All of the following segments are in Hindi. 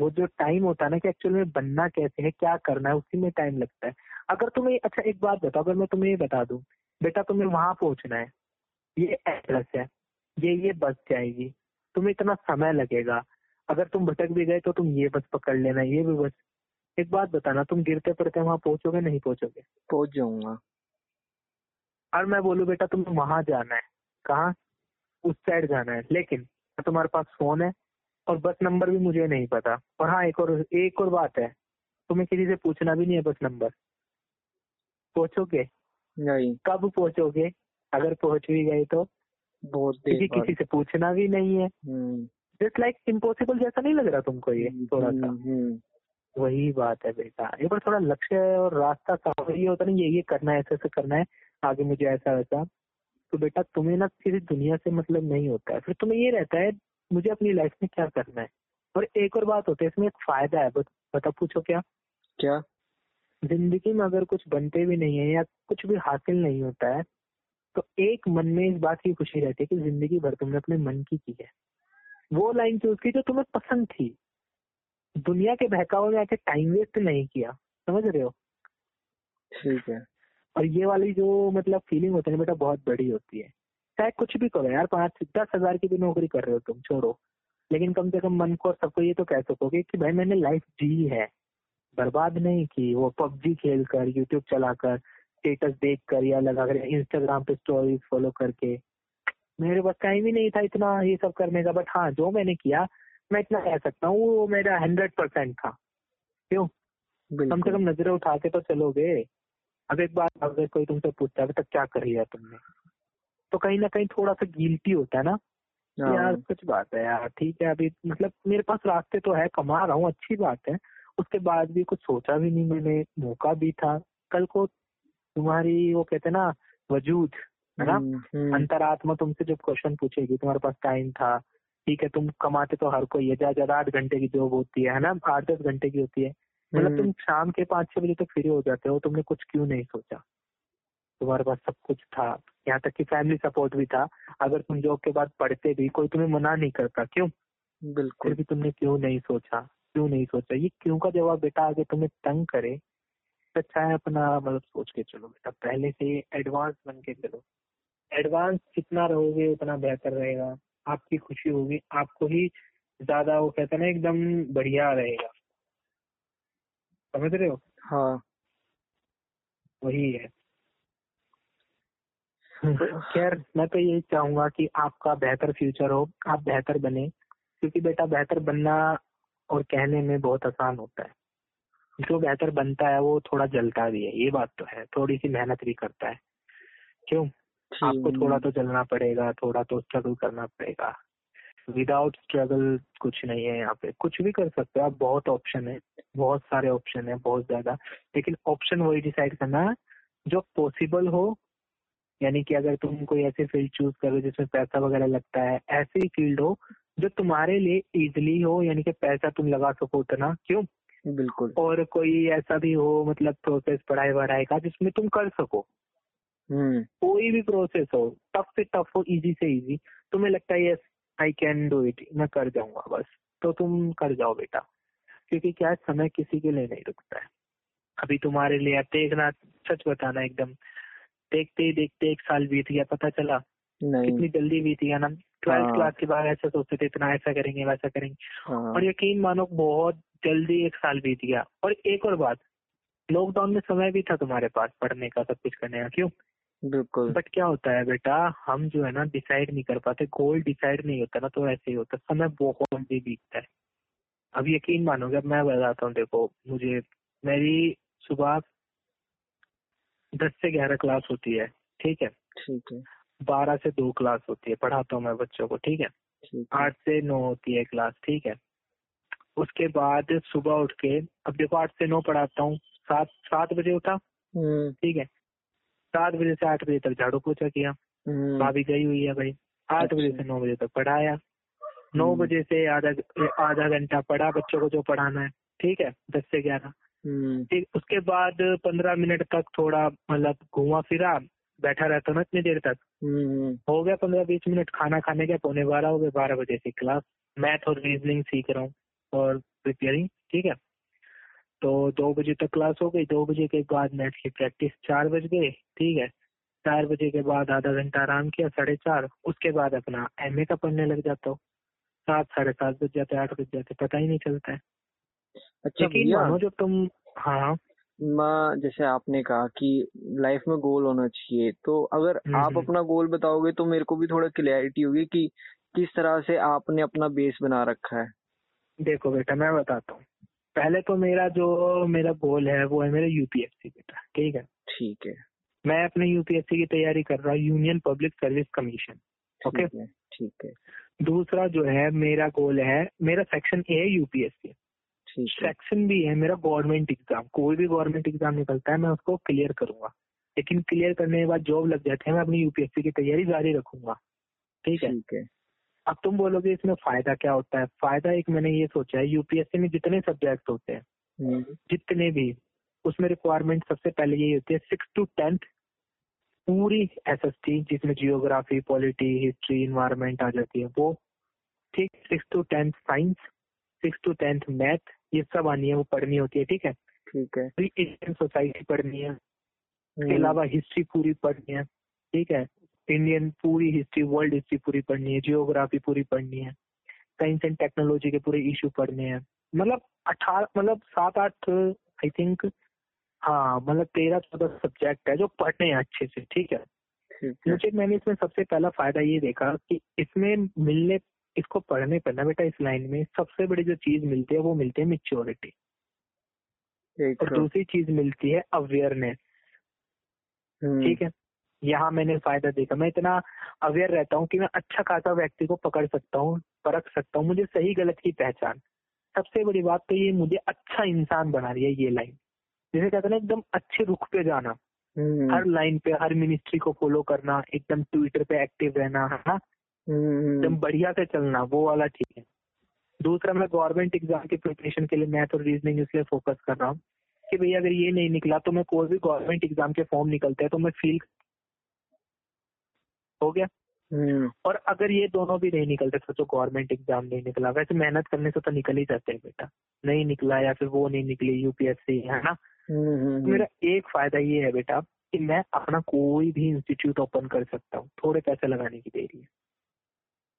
वो जो टाइम होता है ना कि एक्चुअल में बनना कैसे है क्या करना है उसी में टाइम लगता है। अगर तुम्हें अच्छा एक बात बताओ अगर मैं तुम्हें ये बता दूँ बेटा तुम्हें वहाँ पहुँचना है ये एड्रेस है ये ये बस जाएगी तुम्हें इतना समय लगेगा। अगर तुम भटक भी गए तो तुम ये बस पकड़ लेना ये भी बस एक बात बताना तुम गिरते पड़ते वहाँ पहुंचोगे नहीं पहुंचोगे? पहुँच जाऊँगा। और मैं बोलू बेटा तुम्हें वहाँ जाना है। कहा? उस साइड जाना है। लेकिन तुम्हारे पास फ़ोन है और बस नंबर भी मुझे नहीं पता। और हाँ एक और एक और बात है। तुम्हें किसी से पूछना भी नहीं है बस नंबर। पहुंचोगे? नहीं। कब पहुंचोगे? अगर पहुँच भी गए तो? बहुत क्योंकि किसी से पूछना भी नहीं है। हम्म। जस्ट लाइक इम्पोसिबल जैसा नहीं लग रहा तुमको ये हम्म, थोड़ा सा? वही बात है बेटा। ये पर थोड़ा लक्ष्य और रास्ता साफ़ ये होता है ना ये ये करना है ऐसे ऐसे करना है आगे मुझे ऐसा वैसा तो बेटा तुम्हें ना किसी दुनिया से मतलब नहीं होता है। फिर तुम्हें ये रहता है मुझे अपनी लाइफ में क्या करना है? और एक और बात होती है इसमें एक फ़ायदा है बता पूछो क्या? क्या? ज़िंदगी में अगर कुछ बनते भी नहीं है या कुछ भी हासिल नहीं होता है तो एक मन में इस बात की खुशी रहती है कि ज़िंदगी भर तुमने अपने मन की की है। वो लाइन चूज़ की जो तुम्हें पसंद थी। दुनिया के बहकावे में आके टाइम वेस्ट नहीं किया समझ रहे हो? ठीक है। और ये वाली जो मतलब फीलिंग होती है बेटा बहुत बड़ी होती है। चाहे कुछ भी करो यार पाँच दस हज़ार की भी नौकरी कर रहे हो तुम छोड़ो। लेकिन कम से कम मन को और सबको ये तो कह सकोगे कि भाई मैंने लाइफ जी है। बर्बाद नहीं की वो पबजी खेल कर यूट्यूब चलाकर स्टेटस देख कर या लगा कर इंस्टाग्राम पे स्टोरीज फॉलो करके। मेरे पास टाइम ही नहीं था इतना ये सब करने का बट हाँ जो मैंने किया मैं इतना कह सकता हूँ वो मेरा हंड्रेड परसेंट था। क्यों? कम से कम नज़रें उठा के तो चलोगे। अब एक बार अगर कोई तुमसे पूछता है तक क्या कर लिया तुमने? तो कहीं ना कहीं थोड़ा सा गिल्टी होता है ना। हाँ। यार कुछ बात है यार ठीक है अभी मतलब मेरे पास रास्ते तो है कमा रहा हूँ अच्छी बात है। उसके बाद भी कुछ सोचा भी नहीं मैंने मौका भी था। कल को तुम्हारी वो कहते ना वजूद है ना? हम्म, हम्म। अंतरात्मा तुमसे जब क्वेश्चन पूछेगी तुम्हारे पास टाइम था ठीक है तुम कमाते तो हर कोई है ज़्यादा ज़्यादा आठ घंटे की जॉब होती है ना? आठ दस घंटे की होती है। मतलब हम्म। तुम शाम के पाँच छह बजे तक फ्री हो जाते हो तुमने कुछ क्यों नहीं सोचा? तुम्हारे पास सब कुछ था। यहाँ तक कि फैमिली सपोर्ट भी था। अगर तुम जॉब के बाद पढ़ते भी कोई तुम्हें मना नहीं करता क्यों? बिल्कुल। फिर भी तुमने क्यों नहीं सोचा? क्यों नहीं सोचा? ये क्यों का जवाब बेटा? आगे तुम्हें तंग करे अच्छा है अपना मतलब सोच के चलो बेटा। पहले से एडवांस बन के चलो। एडवांस जितना रहोगे उतना बेहतर रहेगा। आपकी खुशी होगी। आपको ही ज़्यादा वो कहते ना एकदम बढ़िया रहेगा। समझ रहे हो? हाँ। वही है। खैर मैं तो यही चाहूँगा कि आपका बेहतर फ्यूचर हो आप बेहतर बने क्योंकि बेटा बेहतर बनना और कहने में बहुत आसान होता है। जो बेहतर बनता है वो थोड़ा जलता भी है ये बात तो है थोड़ी सी मेहनत भी करता है। क्यों? आपको थोड़ा तो जलना पड़ेगा थोड़ा तो स्ट्रगल करना पड़ेगा। विदाउट स्ट्रगल कुछ नहीं है यहाँ पे कुछ भी कर सकते हो आप बहुत ऑप्शन है बहुत सारे ऑप्शन है बहुत ज़्यादा लेकिन ऑप्शन वही डिसाइड करना जो पॉसिबल हो यानी कि अगर तुम कोई ऐसे फ़ील्ड चूज़ करो जिसमें पैसा वगैरह लगता है ऐसी फ़ील्ड हो जो तुम्हारे लिए इजिली हो यानी कि पैसा तुम लगा सको उतना क्यों? बिल्कुल। और कोई ऐसा भी हो मतलब प्रोसेस पढ़ाई वढ़ाई का जिसमें तुम कर सको। हम्म। कोई भी प्रोसेस हो टफ से टफ हो इजी से इजी तुम्हें लगता है yes I can do it मैं कर जाऊँगा बस। तो तुम कर जाओ बेटा क्योंकि क्या समय किसी के लिए नहीं रुकता है। अभी तुम्हारे लिए देखना सच बताना एकदम देखते ही देखते एक साल बीत गया पता चला नहीं। कितनी जल्दी बीत गया ना। ट्वेल्थ हाँ। क्लास के बाद ऐसा सोचते थे इतना ऐसा करेंगे वैसा करेंगे। हाँ। और यकीन मानो बहुत जल्दी एक साल बीत गया। और एक और बात लॉकडाउन में समय भी था तुम्हारे पास पढ़ने का सब कुछ करने का क्यों? बिल्कुल। बट क्या होता है बेटा हम जो है ना डिसाइड नहीं कर पाते गोल डिसाइड नहीं होता ना तो ऐसे ही होता समय बहुत जल्दी बीतता है। अब यकीन मानोगे अब मैं बताता हूँ देखो मुझे मेरी सुबह दस से ग्यारह क्लास होती है ठीक है? ठीक है। बारह से दो क्लास होती है पढ़ाता हूँ मैं बच्चों को ठीक है? आठ से नौ होती है क्लास ठीक है? उसके बाद सुबह उठ के अब देखो आठ से नौ पढ़ाता हूँ सात सात बजे उठा हम्म। ठीक है? सात बजे से आठ बजे तक झाड़ू पोछा किया हम्म। भाभी गई हुई है भाई आठ बजे से नौ बजे तक पढ़ाया नौ हम्म। बजे से आधा आधा घंटा पढ़ा बच्चों को जो पढ़ाना है ठीक है? दस से ग्यारह। उसके बाद पंद्रह मिनट तक थोड़ा मतलब घुमा फिरा बैठा रहता ना इतनी देर तक। हो गया पंद्रह बीस मिनट खाना खाने के पौने बारह हो गए बारह बजे से क्लास। मैथ और रीजनिंग सीख रहा हूँ और प्रिपेयरिंग ठीक है? तो दो बजे तक क्लास हो गई दो बजे के बाद मैथ की प्रैक्टिस चार बज गए ठीक है? चार बजे के बाद आधा घंटा आराम किया साढ़े चार। उसके बाद अपना एमए का पढ़ने लग जाता हूँ। सात साढ़े सात बज जाते आठ बज जाते पता ही नहीं चलता है। अच्छा लेकिन मानो जो तुम हाँ। मैं जैसे आपने कहा कि लाइफ में गोल होना चाहिए तो अगर हम्म, आप हम्म। अपना गोल बताओगे तो मेरे को भी थोड़ा क्लियरिटी होगी कि किस तरह से आपने अपना बेस बना रखा है। देखो बेटा मैं बताता हूँ। पहले तो मेरा जो मेरा गोल है वो है मेरा यूपीएससी बेटा ठीक है? ठीक है। मैं अपने यूपीएससी की तैयारी कर रहा हूँ union public service commission okay ठीक है। दूसरा जो है मेरा गोल है मेरा सेक्शन ए है यूपीएससी सेक्शन भी है मेरा गवर्नमेंट एग्ज़ाम कोई भी गवर्नमेंट एग्ज़ाम निकलता है मैं उसको क्लियर करूँगा। लेकिन क्लियर करने के बाद जॉब लग जाती है मैं अपनी यूपीएससी की तैयारी जारी रखूँगा। ठीक है? ठीक है। अब तुम बोलोगे इसमें फ़ायदा क्या होता है? फ़ायदा एक मैंने ये सोचा है यूपीएससी में जितने सब्जेक्ट होते हैं हम्म, जितने भी उसमें रिक्वायरमेंट सबसे पहले यही होती है सिक्स टू टेंथ पूरी एस एस टी जिसमें जियोग्राफी पॉलिटी हिस्ट्री इन्वायरमेंट आ जाती है वो। ठीक six to tenth science six to tenth math ये सब आनी है वो पढ़नी होती है ठीक है? ठीक है। इंडियन सोसाइटी पढ़नी है। उसके हम्म, अलावा हिस्ट्री पूरी पढ़नी है ठीक है? इंडियन पूरी हिस्ट्री वर्ल्ड हिस्ट्री पूरी पढ़नी है जियोग्राफी पूरी पढ़नी है साइंस एंड टेक्नोलॉजी के पूरे इशू पढ़ने हैं। मतलब अठारह मतलब सात आठ आई थिंक हाँ मतलब तेरह चौदह सब्जेक्ट है जो पढ़ने हैं अच्छे से ठीक है? ठीक है। मुझे मैंने इसमें सबसे पहला फ़ायदा ये देखा कि इसमें मिलने इसको पढ़ने पर ना बेटा इस लाइन में सबसे बड़ी जो चीज़ मिलती है वो मिलती है मेच्योरिटी और दूसरी चीज़ मिलती है अवेयरनेस हम्म, ठीक है? यहाँ मैंने फ़ायदा देखा। मैं इतना अवेयर रहता हूँ कि मैं अच्छा खासा व्यक्ति को पकड़ सकता हूँ परख सकता हूँ मुझे सही गलत की पहचान। सबसे बड़ी बात तो ये मुझे अच्छा इंसान बना रही है ये लाइन जैसे कहते हैं ना एकदम अच्छे रुख पे जाना। हम्म, हर लाइन पे हर मिनिस्ट्री को फॉलो करना एकदम ट्विटर पे एक्टिव रहना है ना? एकदम बढ़िया से चलना वो वाला ठीक है। दूसरा मैं गवर्नमेंट एग्ज़ाम की प्रिपरेशन के लिए मैथ और रीजनिंग इसलिए फोकस कर रहा हूँ कि भैया अगर ये नहीं निकला तो मैं कोई भी गवर्नमेंट एग्ज़ाम के फॉर्म निकलते हैं तो मैं फील हो गया। हम्म, और अगर ये दोनों भी नहीं निकलते सोचो गवर्नमेंट एग्ज़ाम नहीं निकला। वैसे मेहनत करने से तो निकल ही जाते हैं बेटा। नहीं निकला या फिर वो नहीं निकली यूपीएससी है ना? हम्म, हम्म, मेरा एक फ़ायदा ये है बेटा कि मैं अपना कोई भी इंस्टीट्यूट ओपन कर सकता हूँ थोड़े पैसे लगाने की देरी है।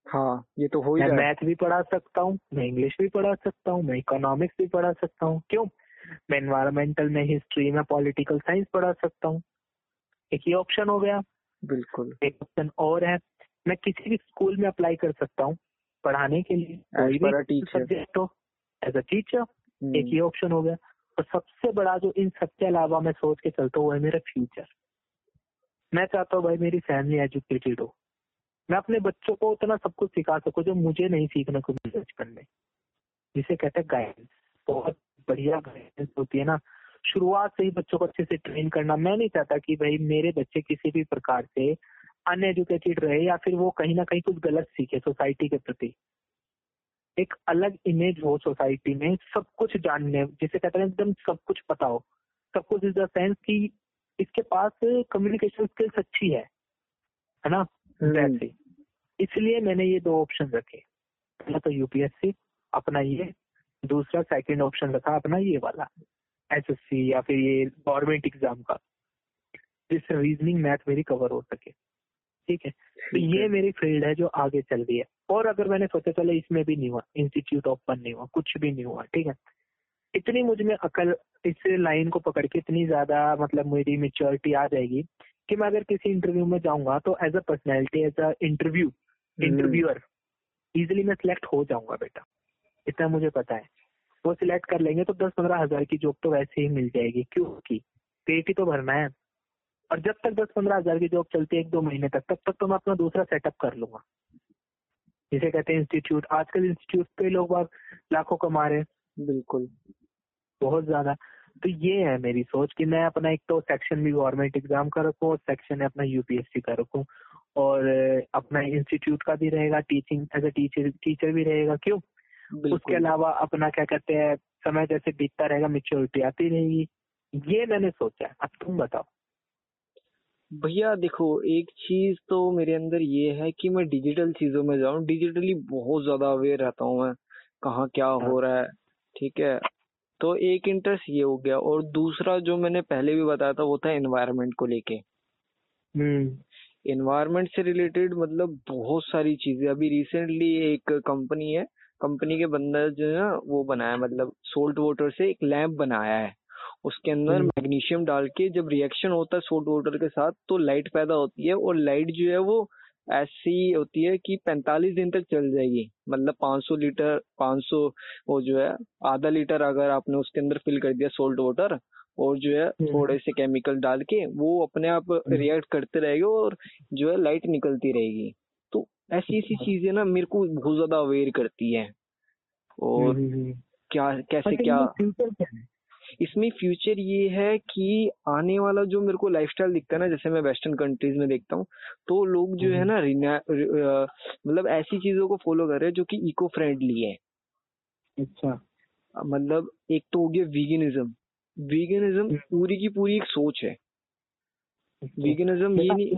हाँ ये तो हो ही मैं मैथ भी पढ़ा सकता हूँ मैं इंग्लिश भी पढ़ा सकता हूँ मैं इकोनॉमिक्स भी पढ़ा सकता हूँ। क्यों? मैं इन्वायरमेंटल में हिस्ट्री में पॉलिटिकल साइंस पढ़ा सकता हूँ। एक ये ऑप्शन हो गया। बिल्कुल। एक ऑप्शन और है। मैं किसी भी स्कूल में अप्लाई कर सकता हूँ पढ़ाने के लिए। कोई भी टीचर सब्जेक्ट हो। एज अ टीचर एक ये ऑप्शन हो गया। और सबसे बड़ा जो इन सबके अलावा मैं सोच के चलता हूँ वो है मेरा फ्यूचर मैं चाहता हूँ भाई मेरी फैमिली एजुकेटेड हो। मैं अपने बच्चों को उतना सब कुछ सिखा सकूँ जो मुझे नहीं सीखने को मिला बचपन में। जिसे कहते हैं गाइडेंस बहुत बढ़िया गाइडेंस होती है ना। शुरुआत से ही बच्चों को अच्छे से ट्रेन करना। मैं नहीं चाहता कि भाई मेरे बच्चे किसी भी प्रकार से अनएजुकेटेड रहे या फिर वो कहीं ना कहीं कुछ गलत सीखे सोसाइटी के प्रति। एक अलग इमेज हो सोसाइटी में सब कुछ जानने, जिसे कहते हैं एकदम सब कुछ पता हो। सब कुछ इज़ द सेंस कि इसके पास कम्युनिकेशन स्किल्स अच्छी है। है ना? वैसे इसलिए मैंने ये दो ऑप्शन रखे। पहला तो यूपीएससी अपना ये। दूसरा सेकंड ऑप्शन रखा अपना ये वाला एसएससी या फिर ये गवर्नमेंट एग्ज़ाम का। जिससे रीजनिंग मैथ मेरी कवर हो सके। ठीक है? तो ये मेरी फ़ील्ड है जो आगे चल रही है। और अगर मैंने सोचा चलो इसमें भी नहीं हुआ इंस्टीट्यूट ओपन नहीं हुआ कुछ भी नहीं हुआ ठीक है? इतनी मुझमें अकल इस लाइन को पकड़ के इतनी ज़्यादा मतलब मेरी मेच्योरिटी आ जाएगी कि मैं अगर किसी इंटरव्यू में जाऊँगा तो as a personality as a interview interviewer easily मैं सिलेक्ट हो जाऊँगा बेटा। इतना मुझे पता है। वो सिलेक्ट कर लेंगे तो दस पंद्रह हज़ार की जॉब तो वैसे ही मिल जाएगी। क्योंकि पेट ही तो भरना है। और जब तक दस पंद्रह हज़ार की जॉब चलती है एक दो महीने तक तब तक तो मैं अपना दूसरा सेटअप कर लूँगा। जिसे कहते हैं इंस्टीट्यूट आजकल इंस्टीट्यूट पे लोग बाग लाखों कमा रहे हैं। बिल्कुल। बहुत ज़्यादा। तो ये है मेरी सोच कि मैं अपना एक तो सेक्शन भी गवर्नमेंट एग्ज़ाम का रखूँ और सेक्शन है अपना यूपीएससी का रखूँ। और अपना इंस्टीट्यूट का भी रहेगा teaching as a teacher teacher भी रहेगा क्यों? उसके अलावा अपना क्या कहते हैं समय जैसे बीतता रहेगा मेच्योरिटी आती रहेगी। ये मैंने सोचा है। अब तुम बताओ। भैया देखो एक चीज़ तो मेरे अंदर ये है कि मैं डिजिटल चीज़ों में जाऊँ। डिजिटली बहुत ज़्यादा अवेयर रहता हूँ मैं कहाँ क्या हो। रहा है ठीक है? तो एक इंटरेस्ट ये हो गया और दूसरा जो मैंने पहले भी बताया था वो था एनवायरनमेंट को लेके। एनवायरनमेंट से रिलेटेड मतलब बहुत सारी चीज़ें। अभी रिसेंटली एक कंपनी है कंपनी के बंदा जो है ना वो बनाया मतलब सोल्ट वाटर से एक लैम्प बनाया है। उसके अंदर मैग्नीशियम डाल के जब रिएक्शन होता है सोल्ट वाटर के साथ तो लाइट पैदा होती है और लाइट जो है वो ऐसी होती है कि 45 दिन तक चल जाएगी। मतलब 500 लीटर 500 वो जो है आधा लीटर अगर आपने उसके अंदर फिल कर दिया सोल्ट वाटर और जो है हम्म। थोड़े से केमिकल डाल के वो अपने आप रिएक्ट करते रहेगा और जो है लाइट निकलती रहेगी। तो ऐसी ऐसी अच्छा। चीज़ें ना मेरे को बहुत ज़्यादा अवेयर करती है। और क्या कैसे क्या फ्यूचर क्या है? इसमें फ्यूचर ये है कि आने वाला जो मेरे को लाइफस्टाइल दिखता है ना जैसे मैं वेस्टर्न कंट्रीज़ में देखता हूँ तो लोग जो है ना रि- अ, मतलब ऐसी चीज़ों को फॉलो कर रहे हैं जो कि इको फ्रेंडली है। अच्छा। मतलब एक तो हो गया वीगनिज्म वीगनिज्म हम्म। पूरी की पूरी एक सोच है। वीगनिज्म ये नहीं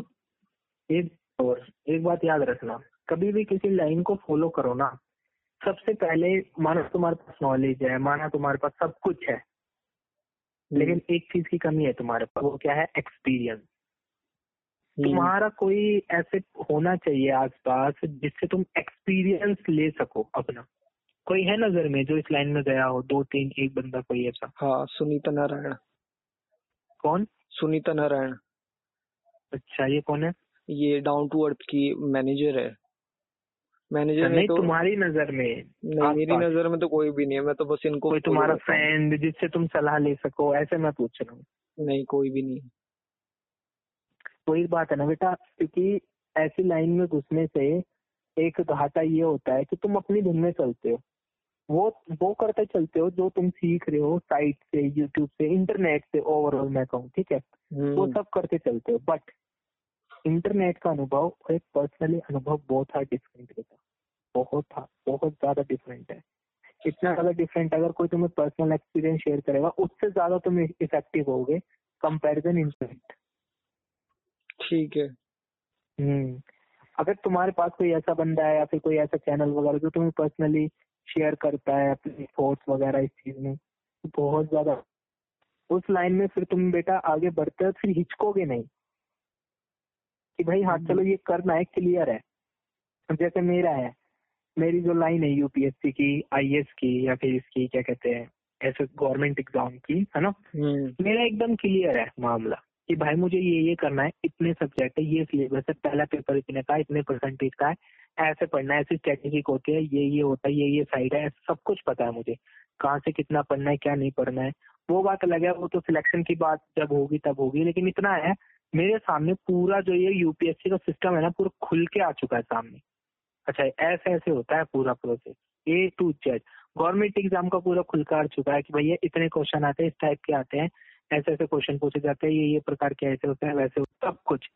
एक और एक बात याद रखना। कभी भी किसी लाइन को फॉलो करो ना सबसे पहले माना तुम्हारे पास नॉलेज है माना तुम्हारे पास सब कुछ है। लेकिन एक चीज़ की कमी है तुम्हारे पास वो क्या है? एक्सपीरियंस हम्म, तुम्हारा कोई ऐसे होना चाहिए आसपास जिससे तुम एक्सपीरियंस ले सको अपना। कोई है नज़र में जो इस लाइन में गया हो? दो तीन एक बंदा कोई ऐसा? हाँ सुनीता नारायण। कौन? सुनीता नारायण। अच्छा ये कौन है? ये डाउन टू अर्थ की मैनेजर है। मैनेजर नहीं तो तुम्हारी नज़र में नहीं मेरी नज़र में तो कोई भी नहीं है मैं तो बस इनको कोई तुम्हारा फ्रेंड जिससे तुम सलाह ले सको ऐसे मैं पूछ रहा हूँ। नहीं कोई भी नहीं। वही बात है ना बेटा क्योंकि ऐसी लाइन में घुसने से एक घाटा ये होता है कि तुम अपनी धुन में चलते हो। वो वो करते चलते हो जो तुम सीख रहे हो साइट से यूट्यूब से इंटरनेट से ओवरऑल मैं कहूँ ठीक है? वो हम्म, सब करते चलते हो बट इंटरनेट का अनुभव और एक पर्सनली अनुभव बहुत था डिफरेंट रहता बहुत था बहुत ज़्यादा डिफरेंट है। इतना ज़्यादा डिफरेंट अगर कोई तुम्हें पर्सनल एक्सपीरियंस शेयर करेगा उससे ज़्यादा तुम इफ़ेक्टिव होगे कंपैरिजन इंटरनेट ठीक है। हम्म। अगर तुम्हारे पास कोई ऐसा बंदा है या फिर कोई ऐसा चैनल वगैरह जो तुम्हें पर्सनली शेयर करता है अपनी थॉट्स वगैरह इस चीज़ में तो बहुत ज़्यादा। उस लाइन में फिर तुम बेटा आगे बढ़ते हो फिर हिचकोगे नहीं। कि भाई हाँ चलो ये करना है क्लियर है। जैसे मेरा है मेरी जो लाइन है यूपीएससी की आईएएस की या फिर इसकी क्या कहते हैं ऐसे गवर्नमेंट एग्ज़ाम की है ना? हम्म, मेरा एकदम क्लियर है मामला कि भाई मुझे ये ये करना है इतने सब्जेक्ट है ये सिलेबस है पहला पेपर इतने का इतने परसेंटेज का है ऐसे पढ़ना है ऐसी स्ट्रेटेजिक होती है ये ये होता है ये ये साइड है सब कुछ पता है मुझे। कहाँ से कितना पढ़ना है क्या नहीं पढ़ना है वो बात अलग है वो तो सिलेक्शन की बात जब होगी तब होगी लेकिन इतना है मेरे सामने पूरा जो ये यूपीएससी का सिस्टम है ना पूरा खुल के आ चुका है सामने। अच्छा ऐसे ऐसे होता है पूरा process A to Z government exam का पूरा खुलकर आ चुका है कि भैया इतने क्वेश्चन आते हैं इस टाइप के आते हैं ऐसे ऐसे क्वेश्चन पूछे जाते हैं ये ये प्रकार के ऐसे होते हैं वैसे होते हैं, सब कुछ।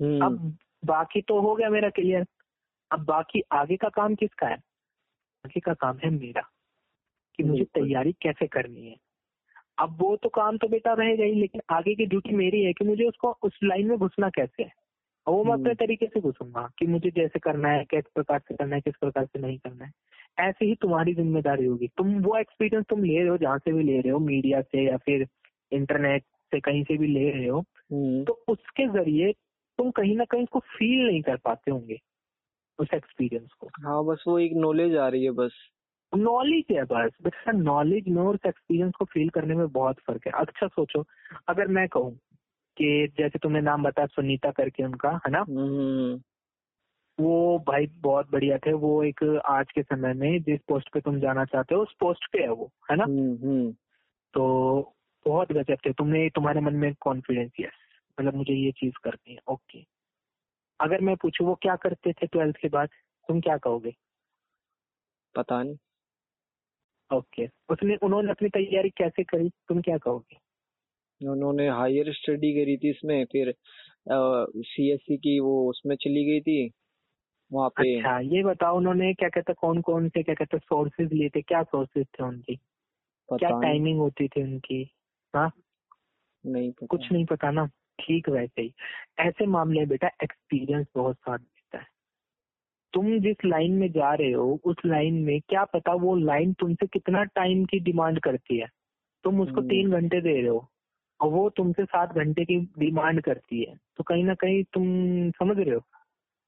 हम्म, अब बाकी तो हो गया मेरा क्लियर अब बाकी आगे का काम किसका है? आगे का काम है मेरा कि मुझे तैयारी कैसे करनी है? अब वो तो काम तो बेटा रहेगा ही लेकिन आगे की ड्यूटी मेरी है कि मुझे उसको उस लाइन में घुसना कैसे है? और वो मैं अपने हम्म। तरीके से घुसूँगा कि मुझे जैसे करना है किस प्रकार से करना है किस प्रकार से नहीं करना है। ऐसे ही तुम्हारी ज़िम्मेदारी होगी। तुम वो एक्सपीरियंस तुम ले रहे हो जहाँ से भी ले रहे हो मीडिया से या फिर इंटरनेट से कहीं से भी ले रहे हो हम्म, तो उसके ज़रिए तुम कहीं ना कहीं उसको फील नहीं कर पाते होंगे उस एक्सपीरियंस को। हाँ बस वो एक नॉलेज आ रही है बस। नॉलेज है बस। बेटा नॉलेज में और एक्सपीरियंस को फील करने में बहुत फ़र्क है। अच्छा सोचो। अगर मैं कहूँ कि जैसे तुमने नाम बताया सुनीता करके उनका है ना? हम्म, वो भाई बहुत बढ़िया थे। वो एक आज के समय में जिस पोस्ट पे तुम जाना चाहते हो उस पोस्ट पे है वो है ना? हम्म, हम्म, तो बहुत गजब थे। तुमने तुम्हारे मन में कॉन्फिडेंस यस मतलब मुझे ये चीज़ करनी है। ओके अगर मैं पूछू वो क्या करते थे ट्वेल्थ के बाद? तुम क्या कहोगे? पता नहीं। ओके। उसने उन्होंने अपनी तैयारी कैसे करी? तुम क्या कहोगे? उन्होंने हायर स्टडी करी थी इसमें फिर सीएससी की वो उसमें चली गई थी वहाँ पे। अच्छा ये बताओ उन्होंने क्या कहते कौन कौन से क्या कहते सोर्सेज लिए थे? क्या सोर्सेज थे उनकी? क्या टाइमिंग होती थी उनकी? हाँ? नहीं पता। कुछ नहीं पता ना। ठीक वैसे ही। ऐसे मामले बेटा एक्सपीरियंस बहुत है तुम जिस लाइन में जा रहे हो उस लाइन में क्या पता वो लाइन तुमसे कितना टाइम की डिमांड करती है? तुम उसको हम्म। तीन घंटे दे रहे हो और वो तुमसे सात घंटे की डिमांड करती है। तो कहीं ना कहीं तुम समझ रहे हो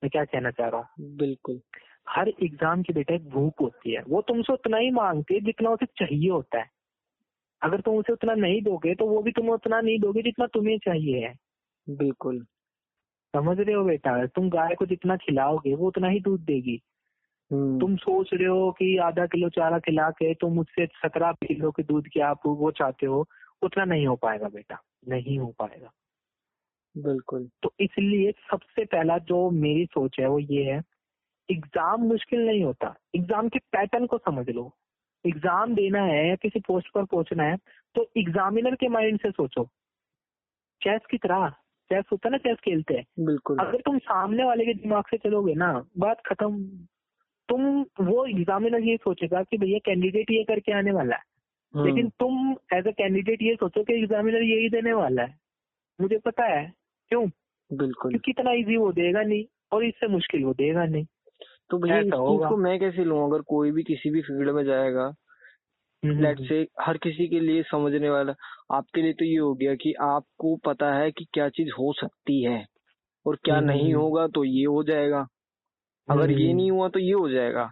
मैं क्या कहना चाह रहा हूँ? बिल्कुल। हर एग्ज़ाम की बेटा एक भूख होती है। वो तुमसे उतना ही मांगती है जितना उसे चाहिए होता है। अगर तुम उसे उतना नहीं दोगे तो वो भी तुम उतना नहीं दोगे जितना तुम्हें चाहिए है। बिल्कुल। समझ रहे हो बेटा? तुम गाय को जितना खिलाओगे वो उतना ही दूध देगी। हम्म, तुम सोच रहे हो कि आधा किलो चारा खिला के तुम मुझसे सत्रह किलो के दूध की आप वो चाहते हो उतना नहीं हो पाएगा बेटा। नहीं हो पाएगा। बिल्कुल। तो इसलिए सबसे पहला जो मेरी सोच है वो ये है एग्ज़ाम मुश्किल नहीं होता। एग्ज़ाम के पैटर्न को समझ लो। एग्ज़ाम देना है या किसी पोस्ट पर पहुँचना है तो एग्जामिनर के माइंड से सोचो। चेस की तरह। चेस होता है ना चेस खेलते हैं। बिल्कुल। अगर तुम सामने वाले के दिमाग से चलोगे ना बात खत्म। तुम वो एग्जामिनर ये सोचेगा कि भैया कैंडिडेट ये करके आने वाला है। हम्म, लेकिन तुम एज अ कैंडिडेट ये सोचो कि एग्जामिनर यही देने वाला है। मुझे पता है। क्यों? बिल्कुल। क्योंकि इतना इजी वो देगा नहीं और इससे मुश्किल वो देगा नहीं। तो भैया मैं कैसे लूँ? अगर कोई भी किसी भी फ़ील्ड में जाएगा लेट से हर किसी के लिए समझने वाला आपके लिए तो ये हो गया कि आपको पता है कि क्या चीज़ हो सकती है और क्या हम्म, नहीं हम्म। होगा तो ये हो जाएगा। अगर ये हम्म, नहीं हुआ तो ये हो जाएगा।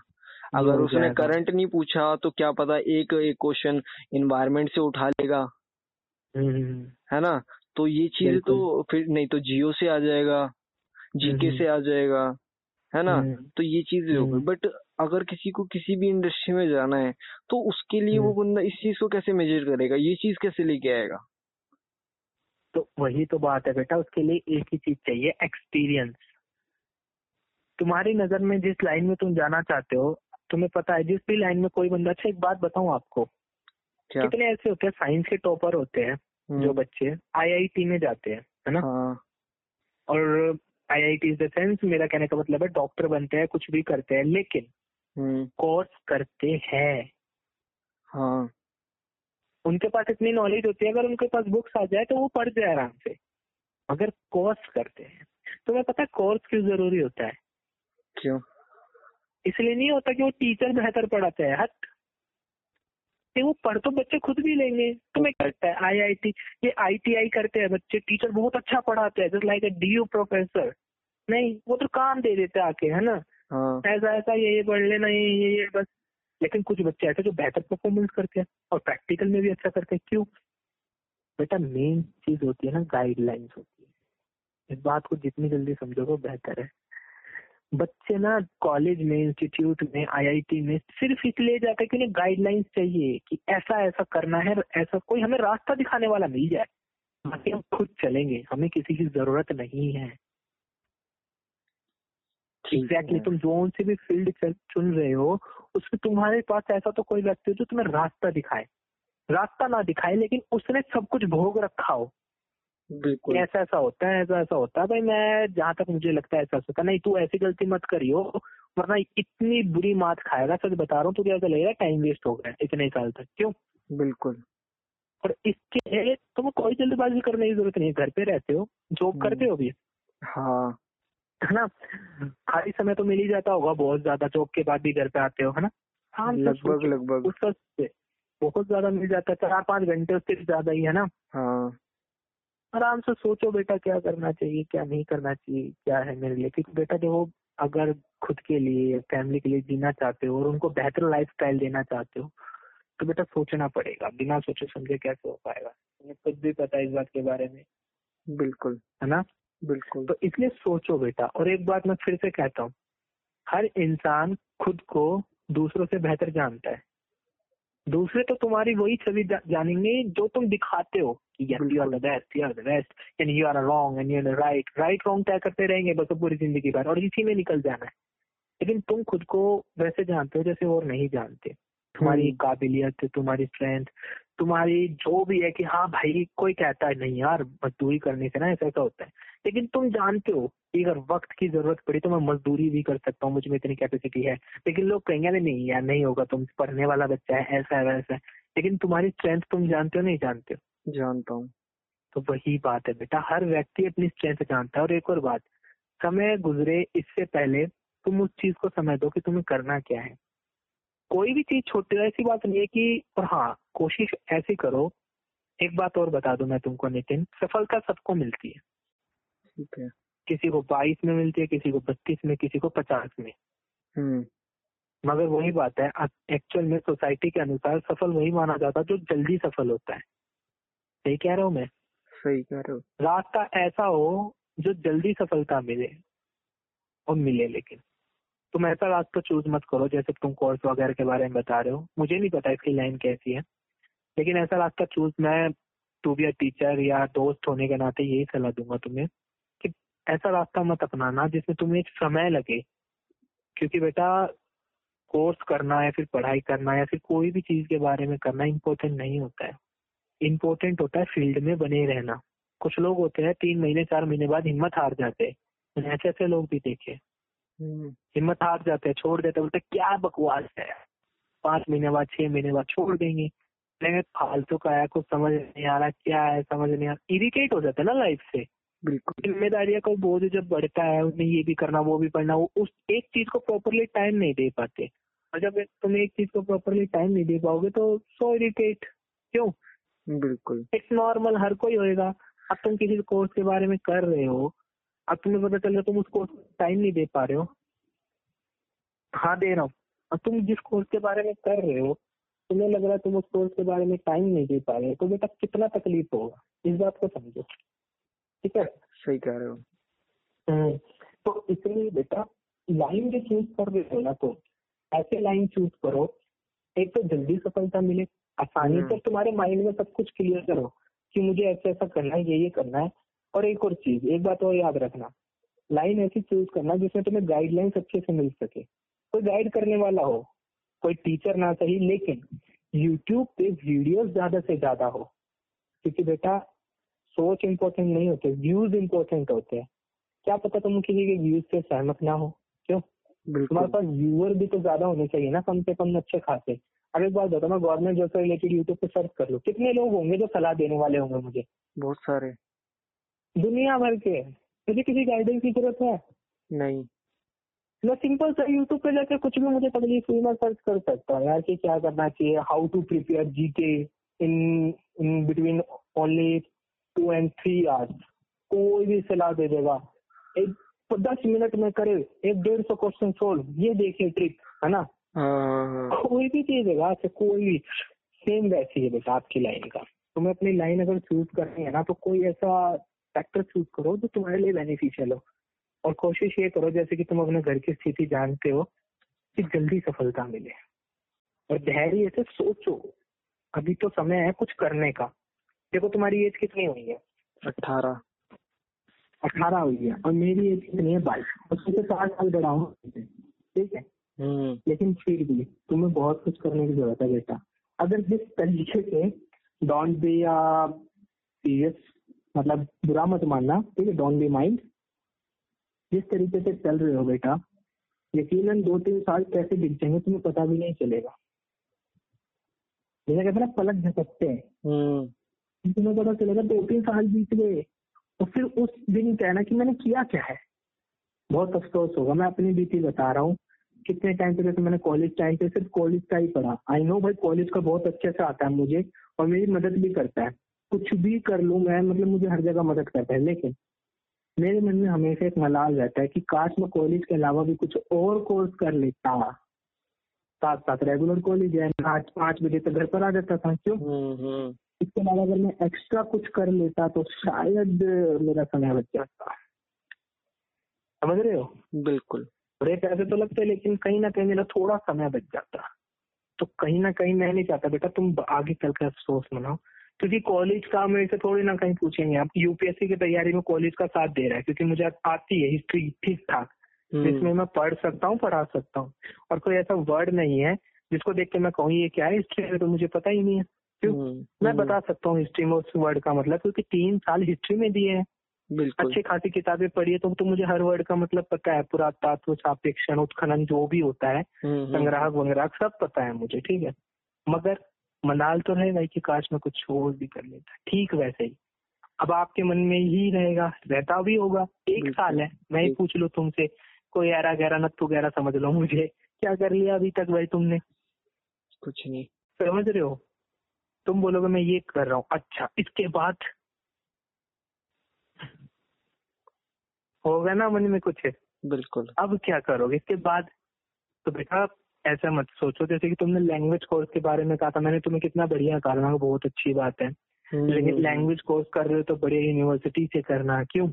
अगर उसने। करंट नहीं पूछा तो क्या पता एक एक क्वेश्चन इन्वायरमेंट से उठा लेगा। हम्म, है ना? तो ये चीज़ तो फिर नहीं तो जियो से आ जाएगा जीके हम्म। से आ जाएगा है ना? हम्म, तो ये चीज़ हो हम्म। बट अगर किसी को किसी भी इंडस्ट्री में जाना है तो उसके लिए वो हम्म। बंदा इस चीज़ को कैसे मेजर करेगा? ये चीज़ कैसे लेके आएगा? तो वही तो बात है बेटा उसके लिए एक ही चीज़ चाहिए एक्सपीरियंस तुम्हारी नज़र में जिस लाइन में तुम जाना चाहते हो तुम्हें पता है जिस भी लाइन में कोई बंदा अच्छा एक बात बताऊँ आपको। क्या? कितने ऐसे होते हैं साइंस के टॉपर होते हैं हम्म, जो बच्चे आईआईटी में जाते हैं है ना? हाँ। और आईआईटी इज़ द सेंस मेरा कहने का मतलब है डॉक्टर बनते हैं कुछ भी करते हैं लेकिन हम्म, कोर्स करते हैं। हाँ। उनके पास इतनी नॉलेज होती है अगर उनके पास बुक्स आ जाए तो वो पढ़ जाए आराम से। अगर कोर्स करते हैं। तो मैं पता है कोर्स क्यों ज़रूरी होता है? क्यों? इसलिए नहीं होता कि वो टीचर बेहतर पढ़ाते हैं। हट वो पढ़ तो बच्चे खुद भी लेंगे। तुम्हें क्या लगता है? आईआईटी ये आईटीआई करते हैं बच्चे। टीचर बहुत अच्छा पढ़ाते हैं just like a DU professor नहीं वो तो काम दे देते आके है ना? हाँ। ऐसा ऐसा ये ये पढ़ लेना, ये ये ये, बस। लेकिन कुछ बच्चे ऐसे जो बेहतर परफॉर्मेंस करते हैं और प्रैक्टिकल में भी अच्छा करते हैं। क्यों? बेटा मेन चीज़ होती है ना गाइडलाइंस होती है। इस बात को जितनी जल्दी समझोगे, बेहतर है। बच्चे ना कॉलेज में इंस्टीट्यूट में आईआईटी में सिर्फ़ इसलिए जाते कि उन्हें गाइडलाइंस चाहिए कि ऐसा ऐसा करना है, ऐसा कोई हमें रास्ता दिखाने वाला मिल जाए। बाकी हम खुद चलेंगे, हमें किसी की ज़रूरत नहीं है। एग्जैक्टली। तुम जोन से भी फ़ील्ड चुन रहे हो उसमें तुम्हारे पास ऐसा तो कोई व्यक्ति हो जो तुम्हें रास्ता दिखाए। रास्ता ना दिखाए लेकिन उसने सब कुछ भोग रखा हो। बिल्कुल। ऐसा ऐसा होता है ऐसा ऐसा होता है। भाई मैं जहाँ तक मुझे लगता है ऐसा ऐसा होता नहीं तू ऐसी गलती मत करियो वरना इतनी बुरी मात खाएगा सच बता रहा हूँ तुझे ऐसा लगेगा टाइम वेस्ट हो गया इतने साल तक। क्यों? बिल्कुल। और इसके तुम्हें कोई जल्दबाजी करने की ज़रूरत नहीं घर पे रहते हो जॉब हम्म। करते हो भी? हाँ। है ना? खाली समय तो मिल ही जाता होगा बहुत ज़्यादा जॉब के बाद भी घर पे आते हो है ना? शाम से लगभग लगभग। उसका बहुत ज़्यादा मिल जाता है चार पाँच घंटे उससे ज़्यादा ही है ना? हाँ। आराम से सोचो बेटा क्या करना चाहिए क्या नहीं करना चाहिए क्या है मेरे लिए? क्योंकि बेटा देखो अगर खुद के लिए फैमिली के लिए जीना चाहते हो और उनको बेहतर लाइफ स्टाइल देना चाहते हो तो बेटा सोचना पड़ेगा बिना सोचे समझे कैसे हो पाएगा? तुम्हें खुद भी पता है इस बात के बारे में। बिल्कुल। है ना? बिल्कुल। तो इसलिए सोचो बेटा। और एक बात मैं फिर से कहता हूँ। हर इंसान खुद को दूसरों से बेहतर जानता है। दूसरे तो तुम्हारी वही छवि जा, जानेंगे जो तुम दिखाते हो कि yes you are the best you are the best and you are wrong and you are right right wrong तय करते रहेंगे बस पूरी ज़िंदगी भर और इसी में निकल जाना है। लेकिन तुम खुद को वैसे जानते हो जैसे और नहीं जानते। तुम्हारी हम्म। काबिलियत तुम्हारी स्ट्रेंथ तुम्हारी जो भी है कि हाँ भाई कोई कहता है नहीं यार मजदूरी करने से ना ऐसा ऐसा होता है। लेकिन तुम जानते हो कि अगर वक्त की ज़रूरत पड़ी तो मैं मजदूरी भी कर सकता हूँ मुझमें इतनी कैपेसिटी है। लेकिन लोग कहेंगे "अरे नहीं यार नहीं होगा तुम पढ़ने वाला बच्चा है ऐसा है वैसा। है लेकिन तुम्हारी स्ट्रेंथ तुम जानते हो नहीं जानते हो? जानता हूँ। तो वही बात है बेटा हर व्यक्ति अपनी स्ट्रेंथ जानता है। और एक और बात समय गुजरे इससे पहले तुम उस चीज़ को समझ दो कि तुम्हें करना क्या है। कोई भी चीज़ छोटी ऐसी बात नहीं है कि और हाँ कोशिश ऐसी करो। एक बात और बता दू मैं तुमको नितिन सफलता सबको मिलती है। ठीक है। किसी को बाईस में मिलती है किसी को बत्तीस में किसी को पचास में। हम्म। मगर वही बात है एक्चुअल में सोसाइटी के अनुसार सफल वही माना जाता है जो जल्दी सफल होता है। सही कह रहा हूँ मैं? सही कह रहे हो। रास्ता ऐसा हो जो जल्दी सफलता मिले और मिले लेकिन। तुम ऐसा रास्ता चूज़ मत करो जैसे तुम कोर्स वगैरह के बारे में बता रहे हो। मुझे नहीं पता इसकी लाइन कैसी है। लेकिन ऐसा रास्ता चूज़ मैं टू बी अ टीचर या दोस्त होने के नाते यही सलाह दूँगा तुम्हें। ऐसा रास्ता मत अपनाना जिसमें तुम्हें एक समय लगे। क्योंकि बेटा कोर्स करना या फिर पढ़ाई करना या फिर कोई भी चीज़ के बारे में करना इम्पोर्टेंट नहीं होता है। इम्पोर्टेंट होता है फ़ील्ड में बने रहना। कुछ लोग होते हैं तीन महीने चार महीने बाद हिम्मत हार जाते हैं। ऐसे ऐसे लोग भी देखे हम्म। हिम्मत हार जाते हैं छोड़ देते हैं, बोलते क्या बकवास है? पाँच महीने बाद छह महीने बाद छोड़ देंगे। फालतू का है कुछ समझ नहीं आ रहा क्या है समझ नहीं आ रहा। इरिटेट हो जाता है ना लाइफ से। बिल्कुल। जिम्मेदारियों का बोझ जब बढ़ता है उन्हें ये भी करना वो भी पढ़ना वो उस एक चीज़ को प्रॉपरली टाइम नहीं दे पाते। और जब तुम एक चीज़ को प्रॉपरली टाइम नहीं दे पाओगे तो सो इरिटेट क्यों? बिल्कुल। इट्स नॉर्मल हर कोई होएगा। अब तुम किसी कोर्स के बारे में कर रहे हो अब तुम्हें पता चल रहा तुम उस कोर्स टाइम नहीं दे पा रहे हो। हाँ दे रहा हूँ। और तुम जिस कोर्स के बारे में कर रहे हो तुम्हें लग रहा है तुम उस कोर्स के बारे में टाइम नहीं दे पा रहे हो। तो बेटा कितना तकलीफ़ होगा? इस बात को समझो। ठीक है? सही कह रहे हो। हम्म, तो इसलिए बेटा लाइन जो चूज़ कर रहे हो ना तो ऐसे लाइन चूज़ करो। एक तो जल्दी सफलता मिले। आसानी हम्म। से तुम्हारे माइंड में सब कुछ क्लियर करो कि मुझे ऐसा ऐसा करना है ये ये करना है। और एक और चीज़ एक बात और याद रखना। लाइन ऐसी चूज़ करना जिसमें तुम्हें गाइडलाइंस अच्छे से मिल सके। कोई गाइड करने वाला हो कोई टीचर ना सही लेकिन यूट्यूब पे वीडियोस ज़्यादा से ज़्यादा हो। क्योंकि बेटा सोच इम्पोर्टेंट नहीं होते व्यूज़ इम्पोर्टेंट होते हैं। क्या पता तुम किसी के व्यूज़ से सहमत ना हो? क्यों? तुम्हारे पास व्यूअर भी तो ज़्यादा होने चाहिए ना कम से कम अच्छे खासे। अब एक बात बताओ मैं गवर्नमेंट जॉब से रिलेटेड यूट्यूब पे सर्च कर लूँ। कितने लोग होंगे जो सलाह देने वाले होंगे मुझे? बहुत सारे। दुनिया भर के। मुझे किसी गाइडेंस की ज़रूरत है? नहीं। मैं सिंपल सा यूट्यूब पे जाकर कुछ भी मुझे तकलीफ़ हुई मैं सर्च कर सकता हूँ। यार कि क्या करना चाहिए? How to prepare GK in in between only two and three hours कोई भी सलाह दे देगा। एक दस मिनट में करे एक डेढ़ सौ क्वेश्चन सोल्व ये देखिए ट्रिक है ना? हाँ हाँ हाँ। कोई भी चीज़ है अच्छा कोई भी। सेम वैसी है बेटा आपकी लाइन का। तुम्हें अपनी लाइन अगर चूज़ करनी है ना तो कोई ऐसा फैक्टर चूज़ करो जो तुम्हारे लिए बेनिफिशियल हो। और कोशिश ये करो जैसे कि तुम अपने घर की स्थिति जानते हो कि जल्दी सफलता मिले। और धैर्य से सोचो अभी तो समय है कुछ करने का। देखो तुम्हारी एज कितनी हुई है? अठारह। अठारह हुई है और मेरी एज कितनी है? बाईस। उससे चार साल बड़ा हूँ ठीक है? हम्म। लेकिन फिर भी तुम्हें बहुत कुछ करने की ज़रूरत है बेटा। अगर जिस तरीके से डोंट बी सीरियस मतलब बुरा मत मानना ठीक है? डोंट बी माइंड जिस तरीके से चल रहे हो बेटा यकीनन दो तीन साल कैसे दिख जाएँगे तुम्हें पता भी नहीं चलेगा। जैसे कहते हैं? ना पलक झपकते हैं। हम्म। तुम्हें पता चलेगा, दो तीन साल बीत गए तो फिर उस दिन कहना कि मैंने किया क्या है? बहुत अफसोस होगा, मैं अपनी बीती बता रहा हूँ। कितने टाइम पे जैसे मैंने कॉलेज टाइम पे सिर्फ़ कॉलेज का ही पढ़ा। आई नो भाई कॉलेज का बहुत अच्छे से आता है मुझे, और मेरी मदद भी करता है। कुछ भी कर लूँ मैं मतलब मुझे हर जगह मदद करता है, लेकिन मेरे मन में हमेशा एक मलाल रहता है कि काश मैं कॉलेज के अलावा भी कुछ और कोर्स कर लेता। साथ साथ रेगुलर कॉलेज है आज पाँच बजे तक घर पर आ जाता था, क्यों? हम्म हम्म। इसके अलावा अगर मैं एक्स्ट्रा कुछ कर लेता तो शायद मेरा समय बच जाता। समझ रहे हो? बिल्कुल। बड़े पैसे तो लगते लेकिन कहीं ना कहीं मेरा थोड़ा समय बच जाता। तो कहीं ना कहीं मैं नहीं चाहता बेटा तुम आगे चल कर अफसोस मनाओ। क्योंकि कॉलेज का मेरे से थोड़ी ना कहीं पूछेंगे आप। यूपीएससी की तैयारी में कॉलेज का साथ दे रहा है क्योंकि मुझे आती है हिस्ट्री ठीक ठाक जिसमें मैं पढ़ सकता हूँ पढ़ा सकता हूँ। और कोई ऐसा वर्ड नहीं है जिसको देख के मैं कहूँ ये क्या है हिस्ट्री में तो मुझे पता ही नहीं है। मैं हम्म, बता सकता हूँ हिस्ट्री में उस वर्ड का मतलब क्योंकि तीन साल हिस्ट्री में दिए हैं। अच्छी खासी किताबें पढ़ी है तो, तो मुझे हर वर्ड का मतलब पता है। पुरातत्व सापेक्षण उत्खनन जो भी होता है हम्म, हम्म, संग्राहक वंग्राहक सब पता है मुझे ठीक है? मगर मनाल तो रहेगा कि काश में कुछ और भी कर लेता। ठीक वैसे ही। अब आपके मन में ही रहेगा रहता भी होगा। एक साल है मैं ही पूछ लूँ तुमसे कोई एरा गहरा नत्थु गहरा समझ लो मुझे। क्या कर लिया अभी तक भाई तुमने? कुछ नहीं। समझ रहे हो? तुम बोलोगे मैं ये कर रहा हूँ। अच्छा इसके बाद? होगा ना मन में कुछ? बिल्कुल। अब क्या करोगे? इसके बाद? तो बेटा ऐसा मत सोचो जैसे कि तुमने लैंग्वेज कोर्स के बारे में कहा था मैंने तुम्हें कितना बढ़िया कहा था बहुत अच्छी बात है। हम्म, लेकिन लैंग्वेज कोर्स कर रहे हो तो बढ़िया यूनिवर्सिटी से करना क्यों?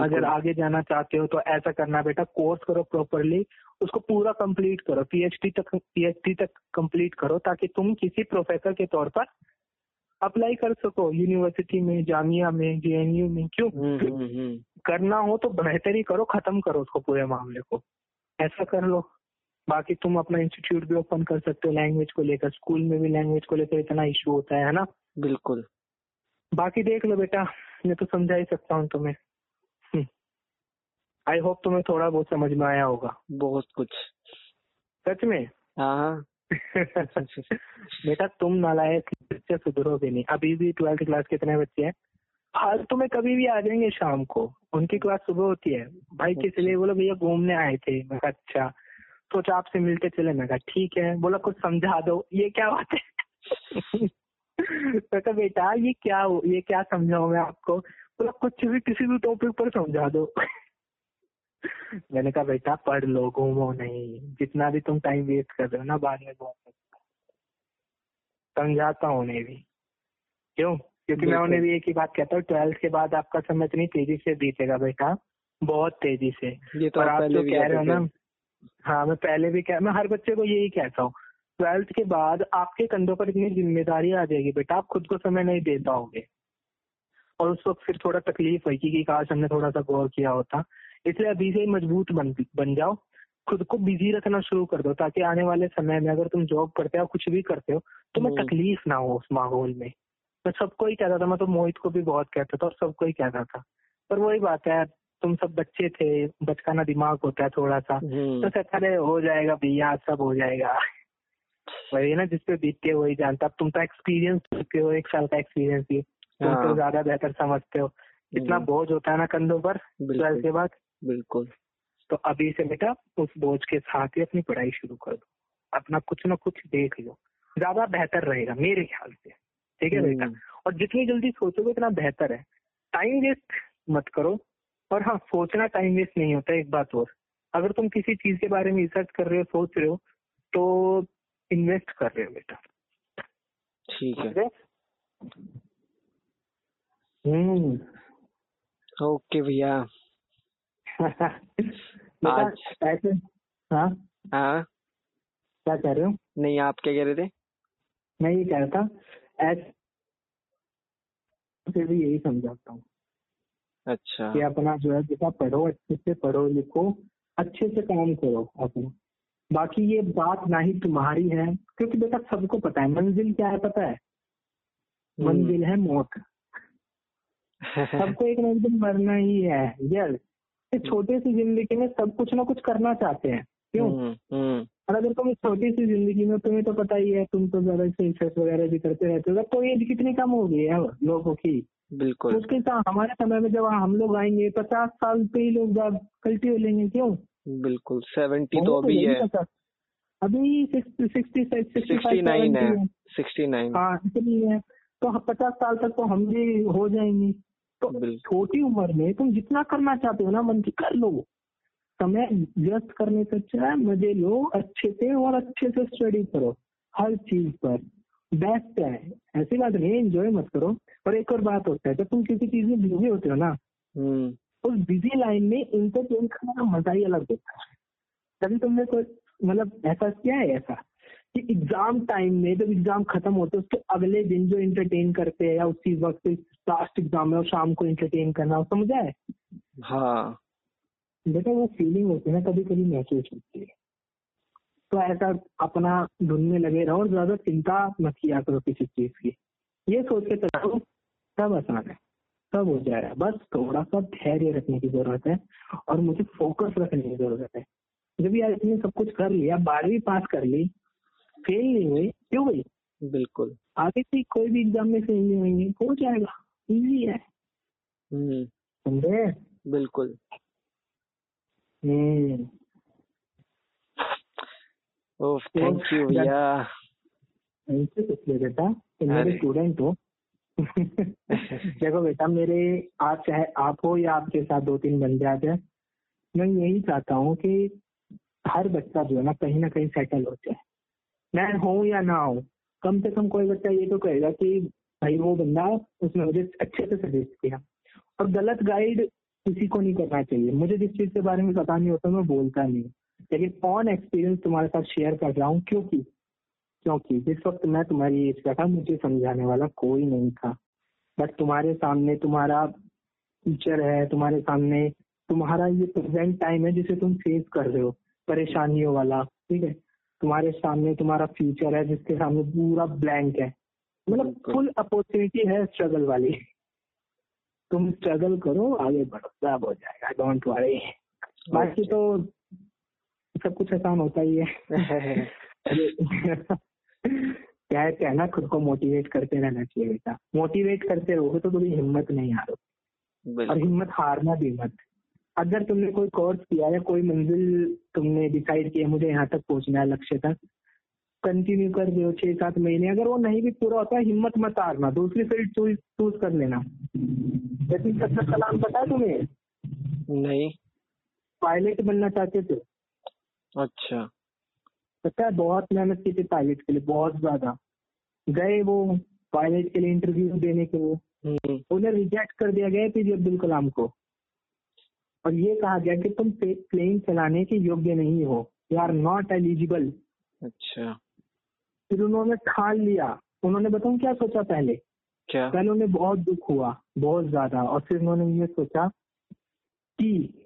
अगर आगे जाना चाहते हो तो ऐसा करना बेटा कोर्स करो प्रॉपरली उसको पूरा कंप्लीट करो पीएचडी तक पीएचडी तक कंप्लीट करो ताकि तुम किसी प्रोफेसर के तौर पर अप्लाई कर सको यूनिवर्सिटी में जामिया में जेएनयू में क्यों? हम्म, हम्म, हम्म, करना हो तो बेहतर ही करो खत्म करो उसको पूरे मामले को। ऐसा कर लो। बाकी तुम अपना इंस्टीट्यूट भी ओपन कर सकते हो लैंग्वेज को लेकर स्कूल में भी लैंग्वेज को लेकर इतना इश्यू होता है ना? बिल्कुल। बाकी देख लो बेटा मैं तो समझा ही सकता हूँ तुम्हें। आई होप तुम्हें थोड़ा बहुत समझ में आया होगा। बहुत कुछ। सच में? हाँ हाँ। बेटा तुम नालायक बच्चे सुधरोगे नहीं। अभी भी ट्वेल्थ क्लास के इतने बच्चे हैं? आज तुम्हें कभी भी आ जाएँगे शाम को। उनकी क्लास सुबह होती है। भाई किस लिए? बोलो भैया घूमने आए थे। मैं अच्छा। सोचा आपसे मिलते चले। मैं कहा ठीक है। बोला कुछ समझा दो। ये क्या बात है? कहा बेटा ये क्या हो? ये क्या समझाऊं मैं आपको? बोला कुछ भी किसी भी टॉपिक पर समझा दो। मैंने कहा बेटा पढ़ लो घूमो नहीं। जितना भी तुम टाइम वेस्ट कर रहे हो ना बाद में बहुत। समझाता हूँ उन्हें भी। क्यों? क्योंकि मैं उन्हें भी एक ही बात कहता हूँ ट्वेल्थ के बाद आपका समय इतनी तेज़ी से बीतेगा बेटा। बहुत तेज़ी से। ये तो और आप आप जो कह रहे हो ना हाँ मैं पहले भी कह मैं हर बच्चे को यही कहता हूँ ट्वेल्थ के बाद आपके कंधों पर इतनी ज़िम्मेदारी आ जाएगी बेटा आप खुद को समय नहीं दे पाओगे। और उस वक्त फिर थोड़ा तकलीफ़ होगी कि काश हमने थोड़ा सा गौर किया होता। इसलिए अभी से ही मज़बूत बन बन जाओ। खुद को बिज़ी रखना शुरू कर दो ताकि आने वाले समय में अगर तुम जॉब करते हो कुछ भी करते हो तो मैं हम्म। तकलीफ़ ना हो उस माहौल में। मैं सबको ही कहता था मैं तो मोहित को भी बहुत कहता था और सबको ही कहता था। पर वही बात है तुम सब बच्चे थे बचकाना दिमाग होता है थोड़ा सा हम्म, तो अरे हो जाएगा भैया सब हो जाएगा। वही ना जिसपे बीतते हो वही जानता। अब तुम तो एक्सपीरियंस चुके हो एक साल का एक्सपीरियंस भी तुम तो हाँ। ज़्यादा बेहतर समझते हो। कितना हम्म, बोझ होता है ना कंधों पर ट्वेल्थ के बाद बिल्कुल। तो अभी से बेटा उस बोझ के साथ ही अपनी पढ़ाई शुरू कर दो। अपना कुछ ना कुछ देख लो। ज़्यादा बेहतर रहेगा मेरे ख्याल से। ठीक है बेटा? हम्म, और जितनी जल्दी सोचोगे उतना बेहतर है। टाइम वेस्ट मत करो। और हाँ सोचना टाइम वेस्ट नहीं होता एक बात और। अगर तुम किसी चीज़ के बारे में रिसर्च कर रहे हो सोच रहे हो तो इन्वेस्ट कर रहे हो बेटा। ठीक है। हम्म। ओके भैया। बेटा आज। ऐसे? हाँ? हाँ। क्या कह रहे हो? नहीं आप क्या कह रहे थे? मैं ये कह रहा था ऐसे भी यही समझाता हूँ। अच्छा। कि अपना जो है बेटा पढ़ो अच्छे से पढ़ो लिखो अच्छे से काम करो अपना। बाकी ये बात ना ही तुम्हारी है क्योंकि बेटा सबको पता है मंजिल क्या है पता है? हम्म, मंजिल है मौत। सबको एक ना एक दिन मरना ही है यस इस छोटे सी ज़िंदगी में सब कुछ ना कुछ करना चाहते हैं। क्यों? हम्म, हम्म, और अगर तुम छोटी सी ज़िंदगी में तुम्हें तो पता ही है तुम तो ज़्यादा से रिसर्च वगैरह भी करते रहते हो। तो एज कितनी कम हो गई है लोगों की? बिल्कुल। उसके साथ हमारे समय में जब हम लोग आएँगे पचास साल पे ही लोग कल्टी हो लेंगे क्यों? बिल्कुल सेवेंटी तो अभी है। अभी सिक्सटी नाइन है सिक्सटी नाइन हाँ है। तो पचास साल तक तो हम भी हो जाएँगे। तो छोटी उम्र में तुम जितना करना चाहते हो ना मन की कर लो समय व्यस्त करने से अच्छा है मज़े लो अच्छे से और अच्छे से स्टडी करो हर चीज़ पर। बेस्ट है। ऐसी बात नहीं एंजॉय मत करो। और एक और बात होता है जब तुम किसी चीज़ में बिज़ी होते हो ना हम्म। उस बिज़ी लाइन में इंटरटेन करने का मज़ा ही अलग होता है। तभी तुमने कोई मतलब ऐसा किया है ऐसा? कि एग्ज़ाम टाइम में जब एग्ज़ाम खत्म होते है उसके अगले दिन जो इंटरटेन करते हैं या उसी वक्त लास्ट एग्ज़ाम में और शाम को इंटरटेन करना वो समझा है? हाँ। बेटा वो फीलिंग होती है ना कभी कभी महसूस होती है। तो ऐसा अपना ढूँढने लगे रहो और ज़्यादा चिंता मत किया करो किसी चीज़ की। ये सोच के चलो सब आसान है सब हो जाएगा बस थोड़ा सा धैर्य रखने की ज़रूरत है और मुझे फोकस रखने की ज़रूरत है। जब यार इतने सब कुछ कर लिया बारहवीं पास कर ली फेल नहीं हुई। क्यों भाई बिल्कुल। आगे से कोई भी एग्ज़ाम में फेल नहीं होंगे हो जाएगा। इजी है। हम्म। समझे? बिल्कुल। हम्म। ओह थैंक यू भैया। इनसे बेटा। कि मेरे स्टूडेंट हो। देखो बेटा मेरे आप चाहे आप हो या आपके साथ दो तीन बंदे आ जाए मैं यही चाहता हूँ कि हर बच्चा जो है ना कहीं ना कहीं सेटल हो जाए। मैं हूँ या ना हूँ, कम से कम कोई बच्चा ये तो कहेगा कि भाई वो बंदा उसने मुझे अच्छे से सजेस्ट किया। और गलत गाइड किसी को नहीं करना चाहिए। मुझे जिस चीज़ के बारे में पता नहीं होता, मैं बोलता नहीं। लेकिन ऑन एक्सपीरियंस तुम्हारे साथ शेयर कर रहा हूँ, क्योंकि क्योंकि जिस वक्त मैं तुम्हारी एज का था, मुझे समझाने वाला कोई नहीं था। बट तुम्हारे सामने तुम्हारा फ्यूचर है, तुम्हारे सामने तुम्हारा ये प्रेजेंट टाइम है जिसे तुम फेस कर रहे हो, परेशानियों वाला, ठीक है? तुम्हारे सामने तुम्हारा फ्यूचर है जिसके सामने पूरा ब्लैंक है। मतलब फुल अपॉर्चुनिटी है स्ट्रगल वाली। तुम स्ट्रगल करो आगे बढ़ो सब हो जाएगा डोंट वरी बाकी तो सब कुछ आसान होता ही है। क्या है कहना खुद को मोटिवेट करते रहना चाहिए बेटा। मोटिवेट करते रहोगे तो कभी हिम्मत नहीं हारोगे। और हिम्मत हारना भी मत। अगर तुमने कोई कोर्स किया या कोई मंजिल तुमने डिसाइड किया मुझे यहाँ तक पहुँचना है लक्ष्य तक कंटिन्यू कर हो छह सात महीने अगर वो नहीं भी पूरा होता है हिम्मत मत हारना। दूसरी फ़ील्ड चूज़ चूज़ कर लेना। लेकिन सबका सलाम पता है तुम्हें? नहीं। पायलट बनना चाहते थे। अच्छा। पता है बहुत मेहनत की थी पायलट के लिए बहुत ज़्यादा। गए वो पायलट के लिए इंटरव्यू देने के लिए। हम्म, उन्हें रिजेक्ट कर दिया गया पीजे अब्दुल कलाम को। और ये कहा गया कि तुम प्लेन चलाने के योग्य नहीं हो। यू आर नॉट एलिजिबल अच्छा। फिर उन्होंने ठान लिया। उन्होंने बताऊँ क्या सोचा पहले? क्या? पहले उन्हें बहुत दुख हुआ बहुत ज़्यादा। और फिर उन्होंने ये सोचा कि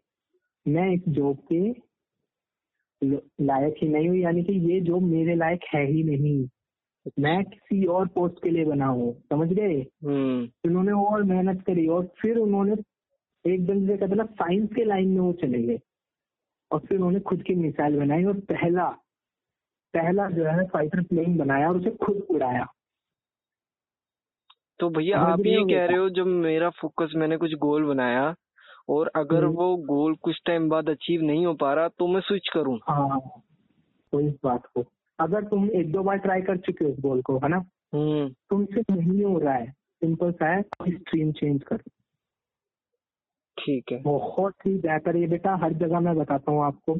मैं इस जॉब के लायक ही नहीं हूँ यानी कि ये जॉब मेरे लायक है ही नहीं। मैं किसी और पोस्ट के लिए बना हूँ। समझ गए? हम्म। उन्होंने और मेहनत करी और फिर उन्होंने एकदम से कहते ना साइंस के लाइन में वो चले गए। और फिर उन्होंने खुद की मिसाइल बनाई और पहला पहला जो है फाइटर प्लेन बनाया और उसे खुद उड़ाया। तो भैया आप ये कह रहे हो जब मेरा फोकस मैंने कुछ गोल बनाया और अगर हम्म। वो गोल कुछ टाइम बाद अचीव नहीं हो पा रहा तो मैं स्विच करूँ? हाँ तो इस बात को। अगर तुम एक दो बार ट्राई कर चुके हो इस गोल को है ना? हम्म। तुमसे नहीं हो रहा है। सिंपल सा है स्ट्रीम चेंज करो। ठीक है। बहुत ही बेहतर। ये बेटा हर जगह मैं बताता हूँ आपको।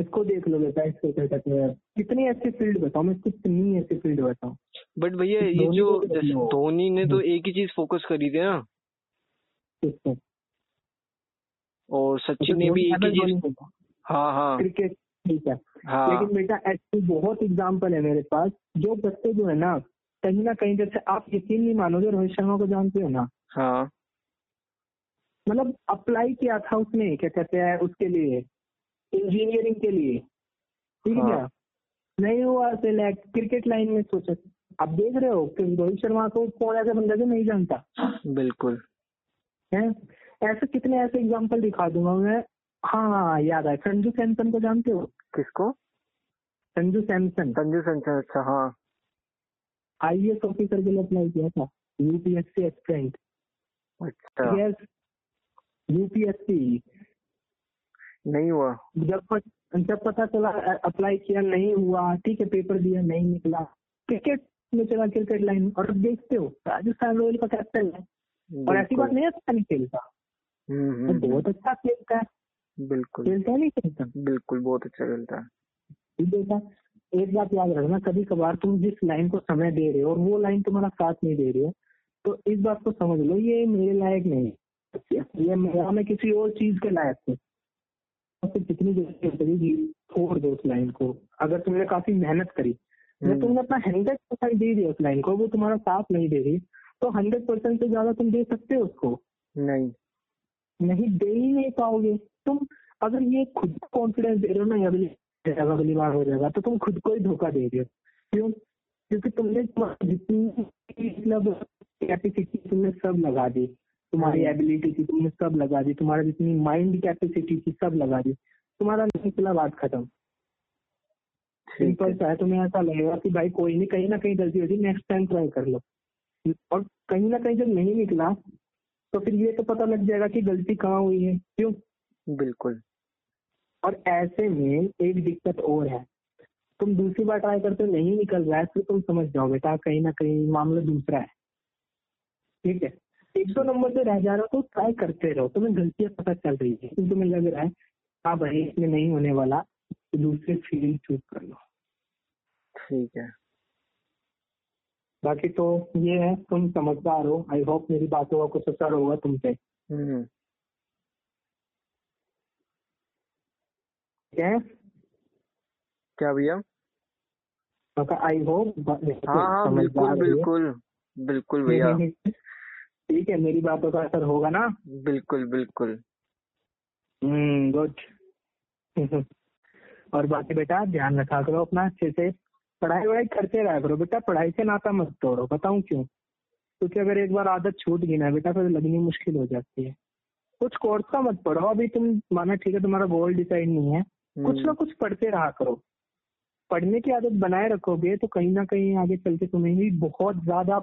इसको देख लो बेटा इसको क्या कहते हैं। कितनी ऐसी फ़ील्ड बताऊँ मैं कितनी ऐसी फ़ील्ड बताऊँ। बट भैया ये जो तो। धोनी ने तो हम्म। एक ही चीज़ फोकस करी थी ना। और सचिन ने भी एक ही चीज़ हाँ हाँ। क्रिकेट ठीक है। हाँ। लेकिन बेटा ऐसे बहुत एग्ज़ाम्पल है मेरे पास जो बच्चे जो है ना कहीं ना कहीं जैसे आप यकीन नहीं मानोगे रोहित शर्मा को जानते हो ना? हाँ। मतलब अप्लाई किया था उसने क्या कहते हैं उसके लिए इंजीनियरिंग के लिए। ठीक है हाँ। क्या? नहीं हुआ सिलेक्ट क्रिकेट लाइन में सोचा। आप देख रहे हो कि रोहित शर्मा को कौन ऐसा बंदा जो नहीं जानता। बिल्कुल। है? ऐसे कितने ऐसे एग्ज़ाम्पल दिखा दूँगा मैं। हाँ हाँ याद आया संजू सैमसन को जानते हो? किसको? संजू सैमसन। संजू सैमसन अच्छा हाँ। आई एस ऑफिसर के लिए अप्लाई किया था। यूपीएससी एस्पिरेंट अच्छा। यस यूपीएससी नहीं हुआ। जब पत, जब पता चला अप्लाई किया नहीं हुआ ठीक है पेपर दिया नहीं निकला क्रिकेट में चला क्रिकेट लाइन और अब देखते हो राजस्थान रॉयल का कैप्टन है। और ऐसी बात नहीं है अच्छा नहीं खेलता। हम्म, हम्म, बहुत अच्छा खेलता है। हम्म, बिल्कुल। खेलता है नहीं खेलता बिल्कुल बहुत अच्छा खेलता है। ठीक बेटा एक बात याद रखना कभी कभार तुम जिस लाइन को समय दे रहे हो और वो लाइन तुम्हारा साथ नहीं दे रही है तो इस बात को समझ लो ये मेरे लायक नहीं ये मैं मैं किसी और चीज़ के लायक हूँ तो जितनी जल्दी करेगी छोड़ दो उस लाइन को? अगर तुमने काफ़ी मेहनत करी अगर हम्म, तुमने अपना हंड्रेड परसेंट दे दिया उस लाइन को वो तुम्हारा साथ नहीं दे रही तो हंड्रेड परसेंट से ज़्यादा तुम दे सकते हो उसको? नहीं। नहीं दे ही नहीं पाओगे। तुम अगर ये खुद कॉन्फिडेंस दे रहे हो ना अगली जाएगा, अगली बार हो जाएगा तो तुम खुद को ही धोखा दे रहे हो। क्यों? क्योंकि तुमने जितनी मतलब कैपेसिटी तुमने सब लगा दी। तुम्हारी हम्म। एबिलिटी थी तुमने सब लगा दी तुम्हारा जितनी माइंड कैपेसिटी थी सब लगा दी। तुम्हारा निकला बात खत्म। सिंपल सा है तुम्हें ऐसा लगेगा कि भाई कोई नहीं कहीं ना कहीं गलती होती नेक्स्ट टाइम ट्राई कर लो। और कहीं ना कहीं जब नहीं निकला तो फिर ये तो पता लग जाएगा कि गलती कहाँ हुई है। क्यों? बिल्कुल। और ऐसे में एक दिक्कत और है। तुम दूसरी बार ट्राई करते नहीं निकल रहा है फिर तुम समझ जाओ बेटा कहीं ना कहीं मामला दूसरा है। ठीक है? एक सौ नंबर पे रह जा रहा हो तो ट्राई करते रहो। तुम्हें गलतियाँ पता चल रही है। फिर तुम्हें लग रहा है। हाँ भाई इसमें नहीं होने वाला। तो दूसरे फ़ील्ड चूज़ कर लो। ठीक है। बाकी तो ये है तुम समझदार हो। आई होप मेरी बातों का कुछ असर होगा तुम पे। हम्म। ठीक है? क्या भैया? आई होप हाँ हाँ बिल्कुल बिल्कुल बिल्कुल भैया। ठीक है मेरी बातों का असर होगा ना? बिल्कुल बिल्कुल। हम्म गुड और बाकी बेटा ध्यान रखा करो अपना अच्छे से। पढ़ाई वढ़ाई करते रहा करो बेटा पढ़ाई से नाता मत तोड़ो बताऊँ क्यों? क्योंकि अगर एक बार आदत छूट गई ना बेटा फिर लगनी मुश्किल हो जाती है। कुछ कोर्स का मत पढ़ो अभी तुम माना ठीक है तुम्हारा गोल डिसाइड नहीं है। कुछ ना हम्म, कुछ पढ़ते रहा करो। पढ़ने की आदत बनाए रखोगे तो कहीं ना कहीं आगे चल के तुम्हें भी बहुत ज़्यादा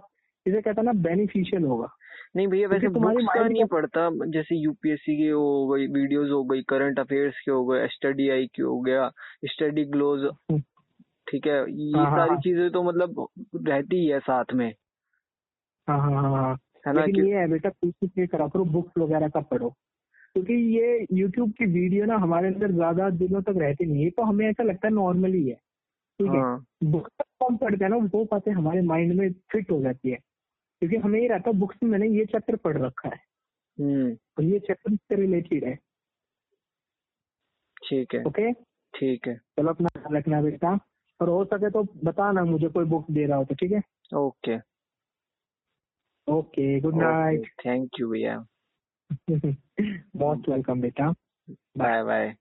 जिसे कहता है ना बेनिफिशियल होगा। नहीं भैया वैसे बुक्स का नहीं पढ़ता जैसे यूपीएससी के हो गई वीडियोस हो गई करंट अफेयर्स के हो गए स्टडी आई के हो गया स्टडी ग्लोज हम्म। ठीक है ये हाँ, हाँ, सारी हाँ। चीज़ें तो मतलब रहती ही है साथ में। हाँ हाँ हाँ हाँ। ना लेकिन ये बेटा करा करो बुक्स वगैरह का पढ़ो। क्योंकि ये यूट्यूब की वीडियो ना हमारे अंदर ज़्यादा दिनों तक रहती नहीं है तो हमें ऐसा लगता है नॉर्मली है ठीक है। हाँ। बुक्स हम पढ़ते हैं ना वो बातें हमारे माइंड में फिट हो जाती है। क्योंकि हमें ये रहता बुक्स में मैंने ये चैप्टर पढ़ रखा है। हम्म। और ये चैप्टर इससे रिलेटेड है। ठीक है। ओके ठीक है। चलो अपना ध्यान रखना बेटा। और हो सके तो बताना मुझे कोई बुक दे रहा हो तो ठीक है? Okay okay good night thank you भैया मोस्ट वेलकम बेटा। Bye bye